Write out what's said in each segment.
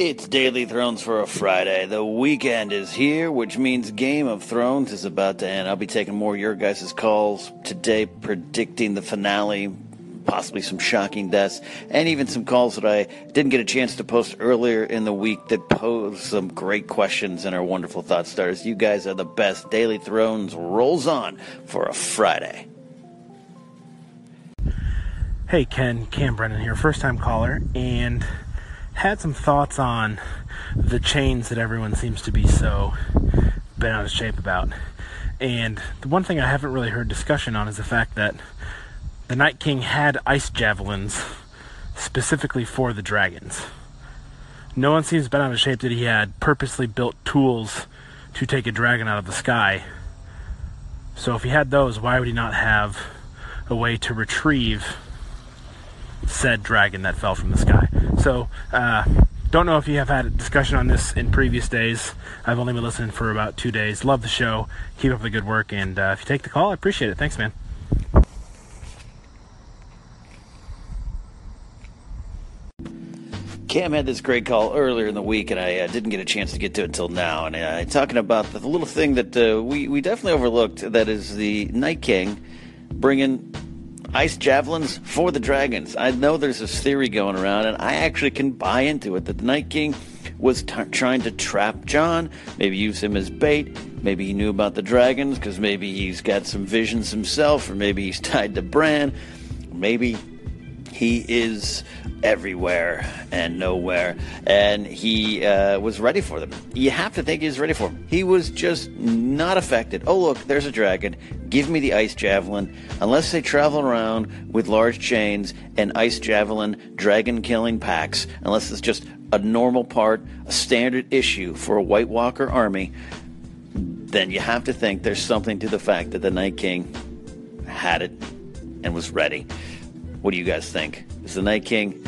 It's Daily Thrones for a Friday. The weekend is here, which means Game of Thrones is about to end. I'll be taking more of your guys' calls today, predicting the finale, possibly some shocking deaths, and even some calls that I didn't get a chance to post earlier in the week that pose some great questions and are wonderful thought starters. You guys are the best. Daily Thrones rolls on for a Friday. Hey Ken, Cam Brennan here, first time caller, and had some thoughts on the chains that everyone seems to be so bent out of shape about. And the one thing I haven't really heard discussion on is the fact that the Night King had ice javelins specifically for the dragons. No one seems bent out of shape that he had purposely built tools to take a dragon out of the sky. So if he had those, why would he not have a way to retrieve said dragon that fell from the sky? So, uh, don't know if you have had a discussion on this in previous days. I've only been listening for about two days. Love the show. Keep up the good work. And uh, if you take the call, I appreciate it. Thanks, man. Cam had this great call earlier in the week, and I uh, didn't get a chance to get to it until now. And uh, talking about the little thing that uh, we we definitely overlooked that is the Night King bringing ice javelins for the dragons. I know there's this theory going around, and I actually can buy into it that the Night King was t- trying to trap Jon, maybe use him as bait. Maybe he knew about the dragons because maybe he's got some visions himself, or maybe he's tied to Bran. Maybe he is everywhere and nowhere, and he uh, was ready for them. You have to think he was ready for them. He was just not affected. Oh, look, there's a dragon. Give me the ice javelin. Unless they travel around with large chains and ice javelin dragon killing packs, unless it's just a normal part, a standard issue for a White Walker army, then you have to think there's something to the fact that the Night King had it and was ready. What do you guys think? Is the Night King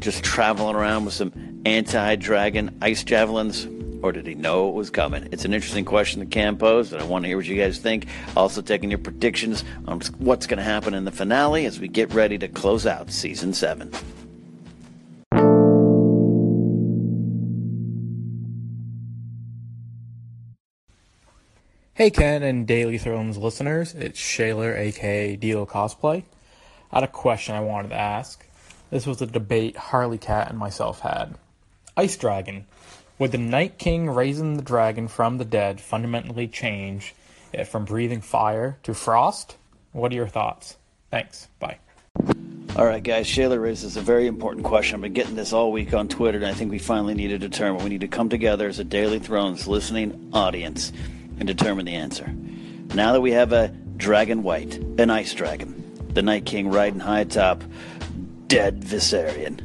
just traveling around with some anti dragon ice javelins? Or did he know it was coming? It's an interesting question that Cam posed, and I want to hear what you guys think. Also, taking your predictions on what's going to happen in the finale as we get ready to close out season seven. Hey Ken and Daily Thrones listeners, it's Shayla aka Deal Cosplay. I had a question I wanted to ask. This was a debate Harley Cat and myself had. Ice Dragon. Would the Night King raising the dragon from the dead fundamentally change it from breathing fire to frost? What are your thoughts? Thanks. Bye. All right, guys, Shayla raises a very important question. I've been getting this all week on Twitter, and I think we finally need to determine. We need to come together as a Daily Thrones listening audience and determine the answer. Now that we have a dragon white, an ice dragon, the Night King riding high atop dead Viserion,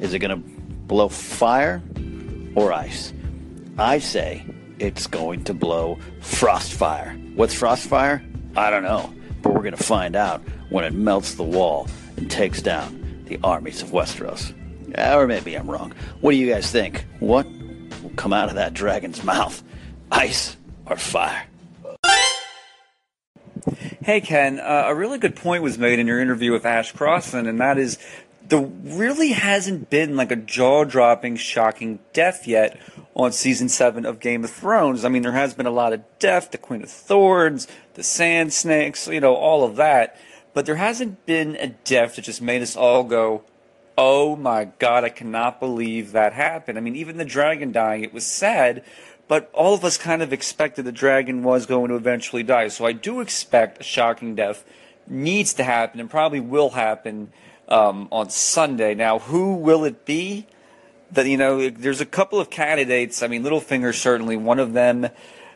is it going to blow fire or ice? I say it's going to blow frost fire. What's frost fire? I don't know, but we're going to find out when it melts the wall and takes down the armies of Westeros. Or maybe I'm wrong. What do you guys think? What will come out of that dragon's mouth? Ice or fire? Hey, Ken, uh, a really good point was made in your interview with Ash Crossan, and that is there really hasn't been like a jaw dropping, shocking death yet on season seven of Game of Thrones. I mean, there has been a lot of death, the Queen of Thorns, the Sand Snakes, you know, all of that. But there hasn't been a death that just made us all go, oh my God, I cannot believe that happened. I mean, even the dragon dying, it was sad, but all of us kind of expected the dragon was going to eventually die. So I do expect a shocking death needs to happen and probably will happen um, on Sunday. Now, who will it be? That you know, there's a couple of candidates. I mean, Littlefinger certainly one of them.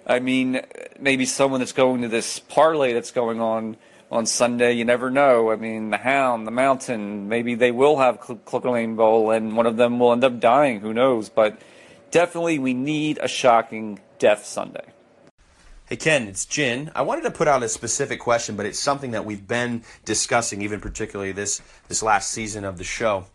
I mean, maybe someone that's going to this parlay that's going on on Sunday. You never know. I mean, the Hound, the Mountain. Maybe they will have Cl- Bowl, and one of them will end up dying. Who knows? But definitely we need a shocking death Sunday. Hey Ken, it's Jin. I wanted to put out a specific question, but it's something that we've been discussing, even particularly this this last season of the show.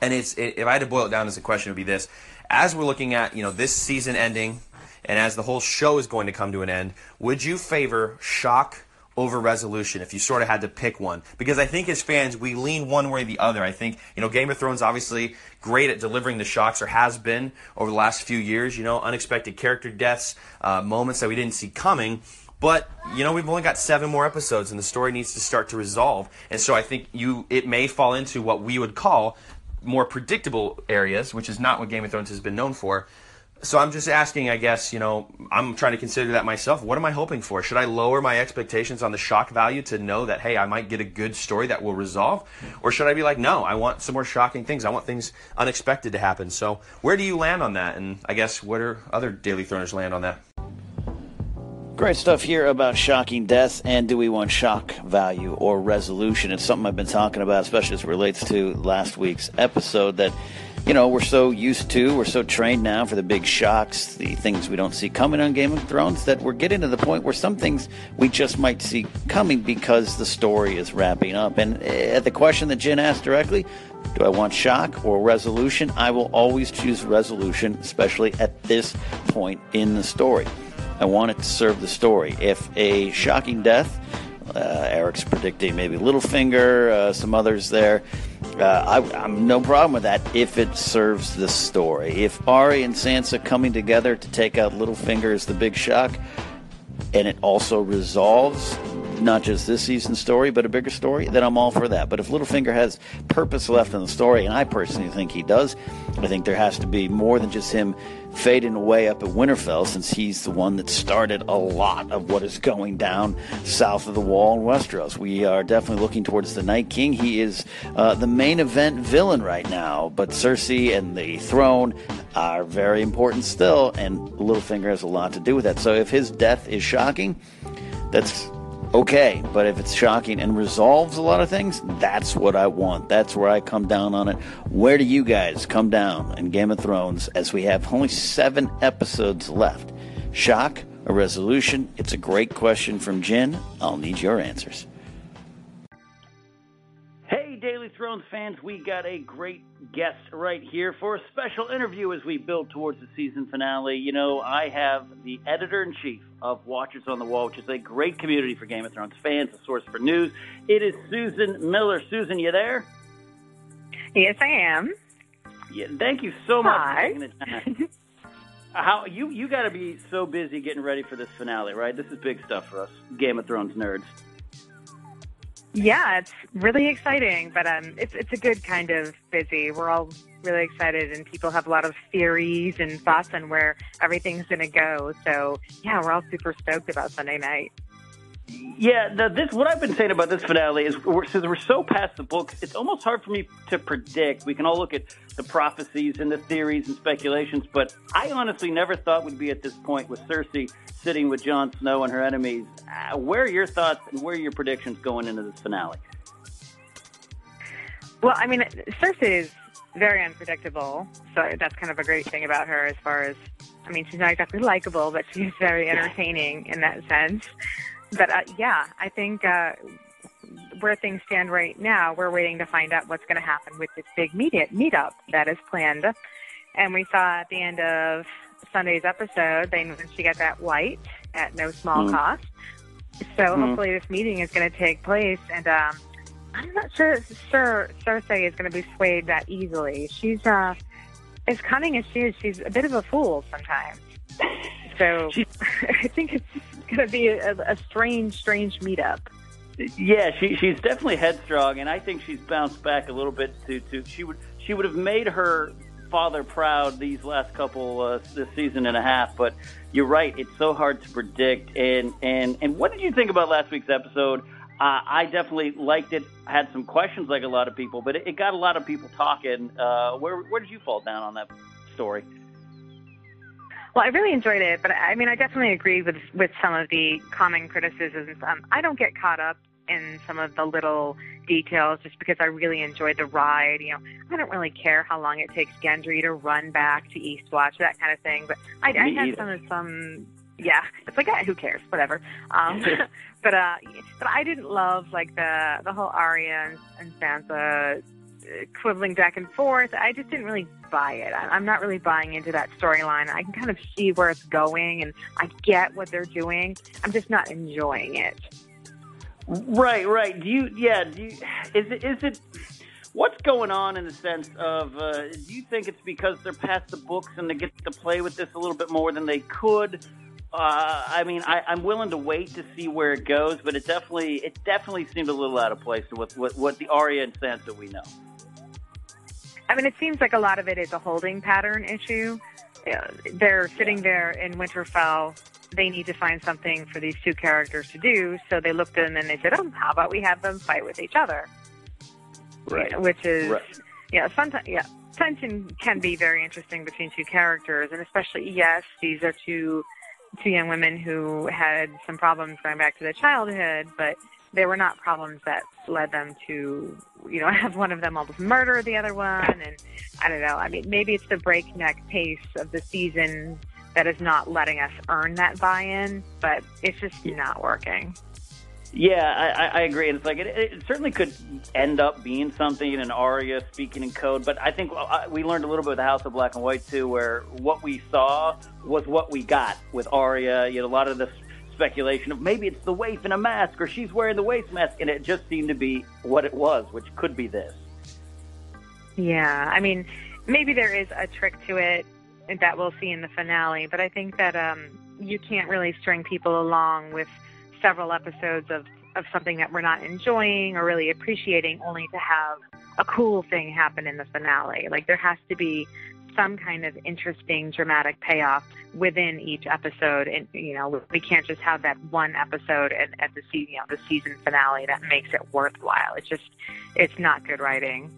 And it's it, if I had to boil it down as a question, it would be this: as we're looking at you know this season ending, and as the whole show is going to come to an end, would you favor shock over resolution if you sort of had to pick one? Because I think as fans, we lean one way or the other. I think, you know, Game of Thrones obviously great at delivering the shocks or has been over the last few years, you know, unexpected character deaths, uh, moments that we didn't see coming. But you know we've only got seven more episodes, and the story needs to start to resolve. And so I think you it may fall into what we would call more predictable areas, which is not what Game of Thrones has been known for. So I'm just asking, I guess, you know, I'm trying to consider that myself. What am I hoping for? Should I lower my expectations on the shock value to know that, hey, I might get a good story that will resolve? Or should I be like, no, I want some more shocking things. I want things unexpected to happen. So where do you land on that? And I guess where do other Daily Throners land on that? Great stuff here about shocking deaths and do we want shock value or resolution? It's something I've been talking about, especially as it relates to last week's episode that you know, we're so used to, we're so trained now for the big shocks, the things we don't see coming on Game of Thrones, that we're getting to the point where some things we just might see coming because the story is wrapping up. And eh, at the question that Jen asked directly, do I want shock or resolution? I will always choose resolution, especially at this point in the story. I want it to serve the story. If a shocking death, uh, Eric's predicting maybe Littlefinger, uh, some others there uh, I, am no problem with that if it serves the story. If Arya and Sansa coming together to take out Littlefinger is the big shock, and it also resolves not just this season's story, but a bigger story, then I'm all for that. But if Littlefinger has purpose left in the story, and I personally think he does, I think there has to be more than just him fading away up at Winterfell, since he's the one that started a lot of what is going down south of the Wall in Westeros. We are definitely looking towards the Night King. He is uh, the main event villain right now, but Cersei and the throne are very important still, and Littlefinger has a lot to do with that. So if his death is shocking, that's okay. But if it's shocking and resolves a lot of things, that's what I want. That's where I come down on it. Where do you guys come down in Game of Thrones as we have only seven episodes left? Shock, a resolution? It's a great question from Jen. I'll need your answers. Thrones fans, we got a great guest right here for a special interview as we build towards the season finale. You know, I have the editor in chief of Watchers on the Wall, which is a great community for Game of Thrones fans, a source for news. It is Susan Miller. Susan, you there? Yes, I am. Yeah, thank you so much Hi. for taking the time. How you you got to be so busy getting ready for this finale, right? This is big stuff for us Game of Thrones nerds. Yeah, it's really exciting, but um, it's it's a good kind of busy. We're all really excited, and people have a lot of theories and thoughts on where everything's going to go. So yeah, we're all super stoked about Sunday night. Yeah, the, this what I've been saying about this finale is we're, since we're so past the books, it's almost hard for me to predict. We can all look at the prophecies and the theories and speculations, but I honestly never thought we'd be at this point with Cersei sitting with Jon Snow and her enemies. Uh, where are your thoughts and where are your predictions going into this finale? Well, I mean, Cersei is very unpredictable, so that's kind of a great thing about her. As far as, I mean, she's not exactly likable, but she's very entertaining in that sense. But uh, yeah, I think uh, where things stand right now, we're waiting to find out what's going to happen with this big meet meetup that is planned. And we saw at the end of Sunday's episode, they managed to get that white at no small Mm. cost. So Mm. hopefully this meeting is going to take place, and um, I'm not sure Sir Cersei is going to be swayed that easily. She's uh, as cunning as she is, she's a bit of a fool sometimes. So She- I think it's going to be a, a strange, strange meetup. Yeah, she she's definitely headstrong, and I think she's bounced back a little bit to to she would she would have made her father proud these last couple uh, this season and a half. But you're right, it's so hard to predict. And and and what did you think about last week's episode? Uh, I definitely liked it. I had some questions, like a lot of people, but it, it got a lot of people talking. Uh, where where did you fall down on that story? Well, I really enjoyed it, but I mean, I definitely agree with with some of the common criticisms. Um, I don't get caught up in some of the little details just because I really enjoyed the ride. You know, I don't really care how long it takes Gendry to run back to Eastwatch, that kind of thing. But I, I had some of some yeah, it's like yeah, who cares, whatever. Um, but uh, but I didn't love like the the whole Arya and, and Sansa quibbling back and forth. I just didn't really buy it. I'm not really buying into that storyline. I can kind of see where it's going, and I get what they're doing. I'm just not enjoying it. Right, right. Do you? Yeah. Do you? Is it? Is it? What's going on in the sense of? Uh, do you think it's because they're past the books and they get to play with this a little bit more than they could? Uh, I mean, I, I'm willing to wait to see where it goes, but it definitely, it definitely seemed a little out of place with what, what the Arya and Sansa we know. I mean, it seems like a lot of it is a holding pattern issue. Uh, they're sitting there in Winterfell. They need to find something for these two characters to do, so they looked at them and they said, "Oh, how about we have them fight with each other?" Right. Which is, Right. yeah, sometimes, yeah, tension can be very interesting between two characters, and especially, yes, these are two two young women who had some problems going back to their childhood, but they were not problems that led them to, you know, have one of them almost murder the other one. And I don't know. I mean, maybe it's the breakneck pace of the season that is not letting us earn that buy-in, but it's just not working. Yeah, I, I- agree. It's like it, it certainly could end up being something in an Arya speaking in code, but I think we learned a little bit with the House of Black and White too, where what we saw was what we got with Arya. You know, a lot of this speculation of maybe it's the waif in a mask or she's wearing the waif mask, and it just seemed to be what it was, which could be this. Yeah, I mean, maybe there is a trick to it that we'll see in the finale, but I think that um, you can't really string people along with several episodes of, of something that we're not enjoying or really appreciating only to have a cool thing happen in the finale. Like, there has to be some kind of interesting, dramatic payoff within each episode, and you know, we can't just have that one episode at, at the you know the season finale that makes it worthwhile. It's just, it's not good writing.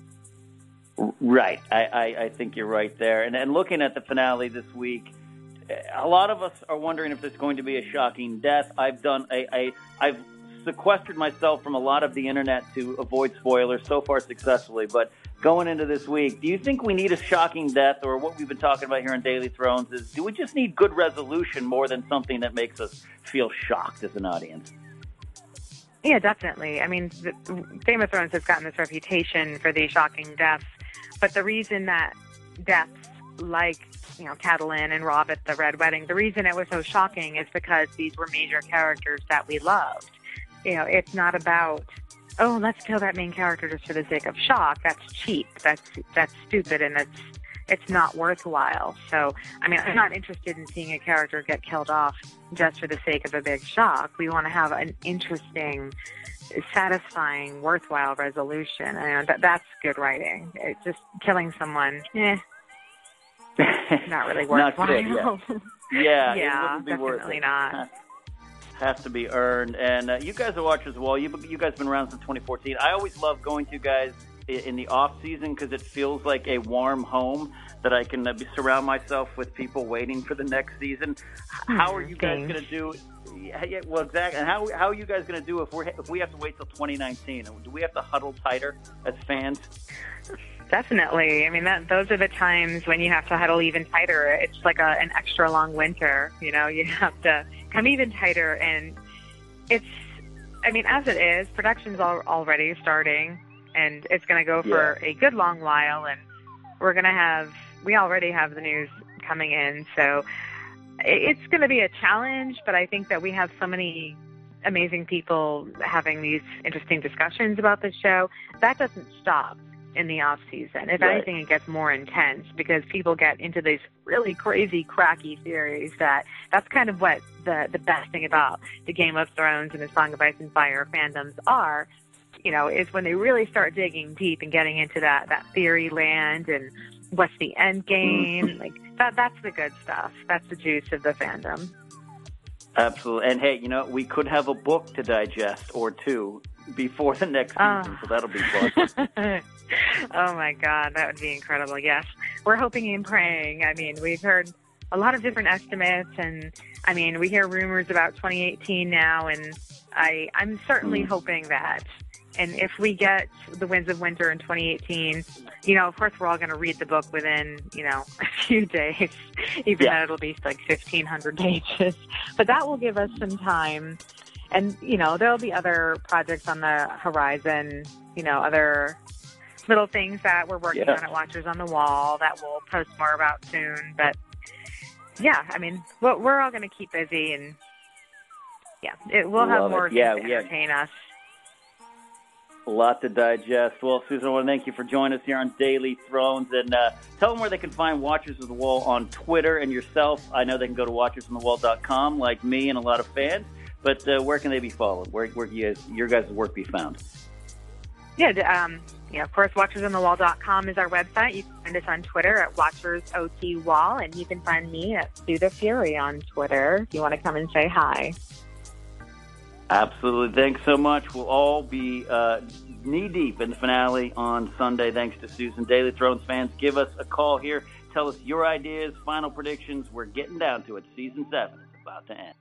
Right. I, I, I think you're right there. And, and looking at the finale this week, a lot of us are wondering if there's going to be a shocking death. I've done a, a I've sequestered myself from a lot of the internet to avoid spoilers so far successfully. But going into this week, do you think we need a shocking death, or what we've been talking about here on Daily Thrones is do we just need good resolution more than something that makes us feel shocked as an audience? Yeah, definitely. I mean, the, Game of Thrones has gotten this reputation for these shocking deaths, but the reason that deaths like you know Catelyn and Robb at the Red Wedding, the reason it was so shocking is because these were major characters that we loved. You know, it's not about oh let's kill that main character just for the sake of shock. That's cheap. That's that's stupid, and it's it's not worthwhile. So, I mean, I'm not interested in seeing a character get killed off just for the sake of a big shock. We want to have an interesting, satisfying, worthwhile resolution. And that, that's good writing. It's just killing someone, eh, not really Not worthwhile. good, yeah. Yeah, it Yeah, wouldn't be worth definitely it. not. Has to be earned. And uh, you guys are watchers as well. You, you guys have been around since 2014. I always love going to you guys in the off season because it feels like a warm home that I can uh, be, surround myself with people waiting for the next season. How are you guys going to do? Yeah, yeah, well, exactly. And how how are you guys going to do if we if we have to wait till 2019? Do we have to huddle tighter as fans? Definitely. I mean, that those are the times when you have to huddle even tighter. It's like a, an extra long winter. You know, you have to come even tighter, and it's. I mean, as it is, production's al- already starting, and it's going to go for a good long while, and we're going to have. We already have the news coming in, so it's going to be a challenge. But I think that we have so many amazing people having these interesting discussions about the show. That doesn't stop in the off season. If Right. anything, it gets more intense because people get into these really crazy, cracky theories. That that's kind of what the the best thing about the Game of Thrones and the Song of Ice and Fire fandoms are. You know, is when they really start digging deep and getting into that that theory land and what's the end game. Mm-hmm. like that that's the good stuff. That's the juice of the fandom. Absolutely. And hey, you know, we could have a book to digest or two before the next Ah. season, so that'll be fun. oh my God, that would be incredible. Yes, we're hoping and praying. I mean, we've heard a lot of different estimates, and I mean, we hear rumors about 2018 now, and I I'm certainly hoping that and if we get the Winds of Winter in 2018, you know, of course, we're all going to read the book within, you know, a few days, even Yeah. though it'll be like 1,500 pages. But that will give us some time. And, you know, there'll be other projects on the horizon, you know, other little things that we're working Yeah. on at Watchers on the Wall that we'll post more about soon. But yeah, I mean, we're, we're all going to keep busy and yeah, it, we'll have Love more Yeah, to yeah. entertain us. A lot to digest. Well, Susan, I want to thank you for joining us here on Daily Thrones, and uh, tell them where they can find Watchers of the Wall on Twitter and yourself. I know they can go to WatchersOnTheWall.com, like me and a lot of fans. But uh, where can they be followed? Where, where you guys, your guys' work be found? Yeah, um, yeah, of course, WatchersOnTheWall.com is our website. You can find us on Twitter at WatchersOTWall, and you can find me at Sue the Fury on Twitter if you want to come and say hi. Absolutely. Thanks so much. We'll all be uh, knee deep in the finale on Sunday. Thanks to Susan. Daily Thrones fans, give us a call here. Tell us your ideas, final predictions. We're getting down to it. Season seven is about to end.